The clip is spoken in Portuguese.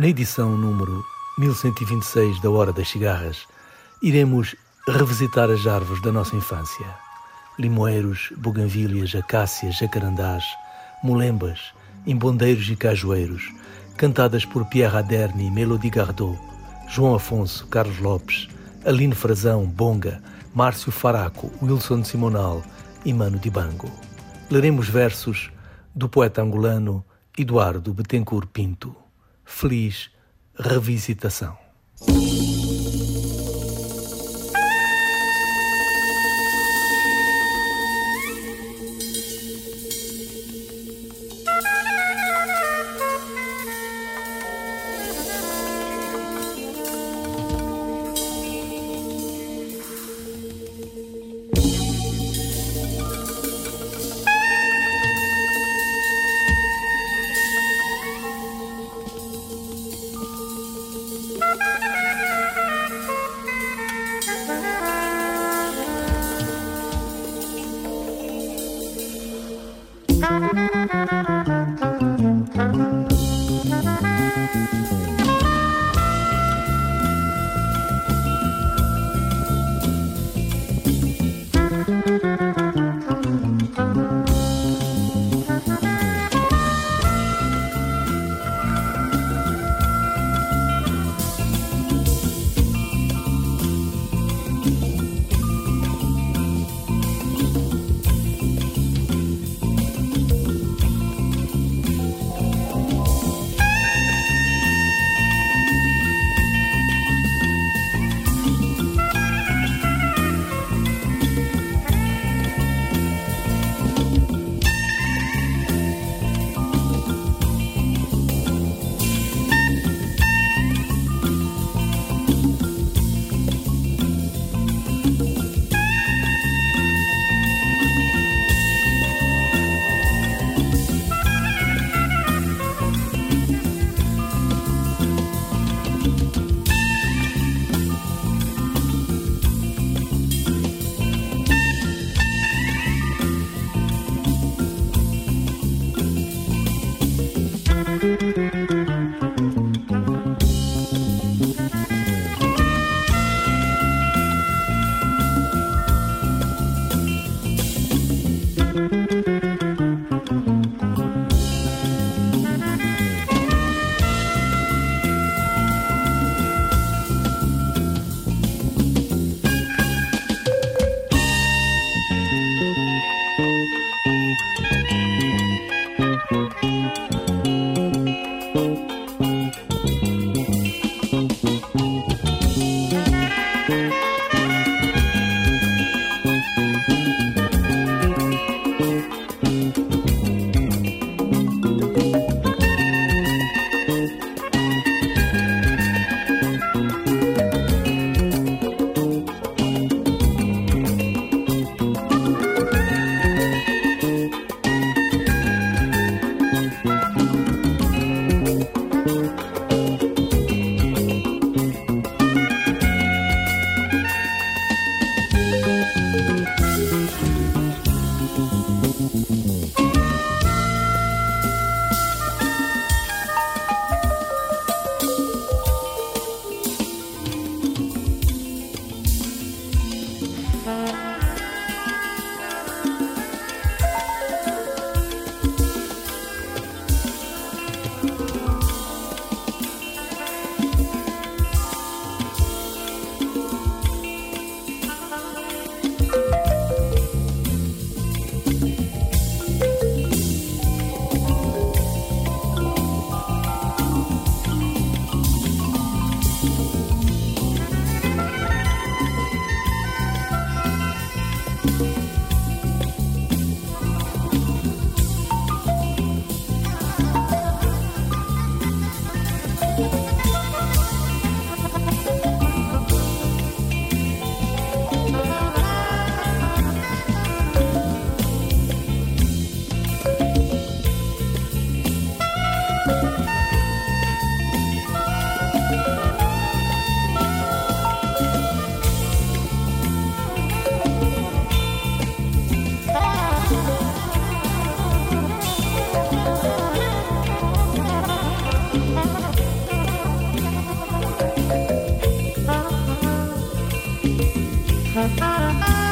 Na edição número 1126 da Hora das Cigarras, iremos revisitar as árvores da nossa infância. Limoeiros, buganvílias, acácias, jacarandás, molembas, embondeiros e cajueiros, cantadas por Pierre Aderni, Melody Gardot, João Afonso, Carlos Lopes, Aline Frazão, Bonga, Márcio Faraco, Wilson Simonal e Mano Dibango. Leremos versos do poeta angolano Eduardo Betancourt Pinto. Feliz revisitação. Bye.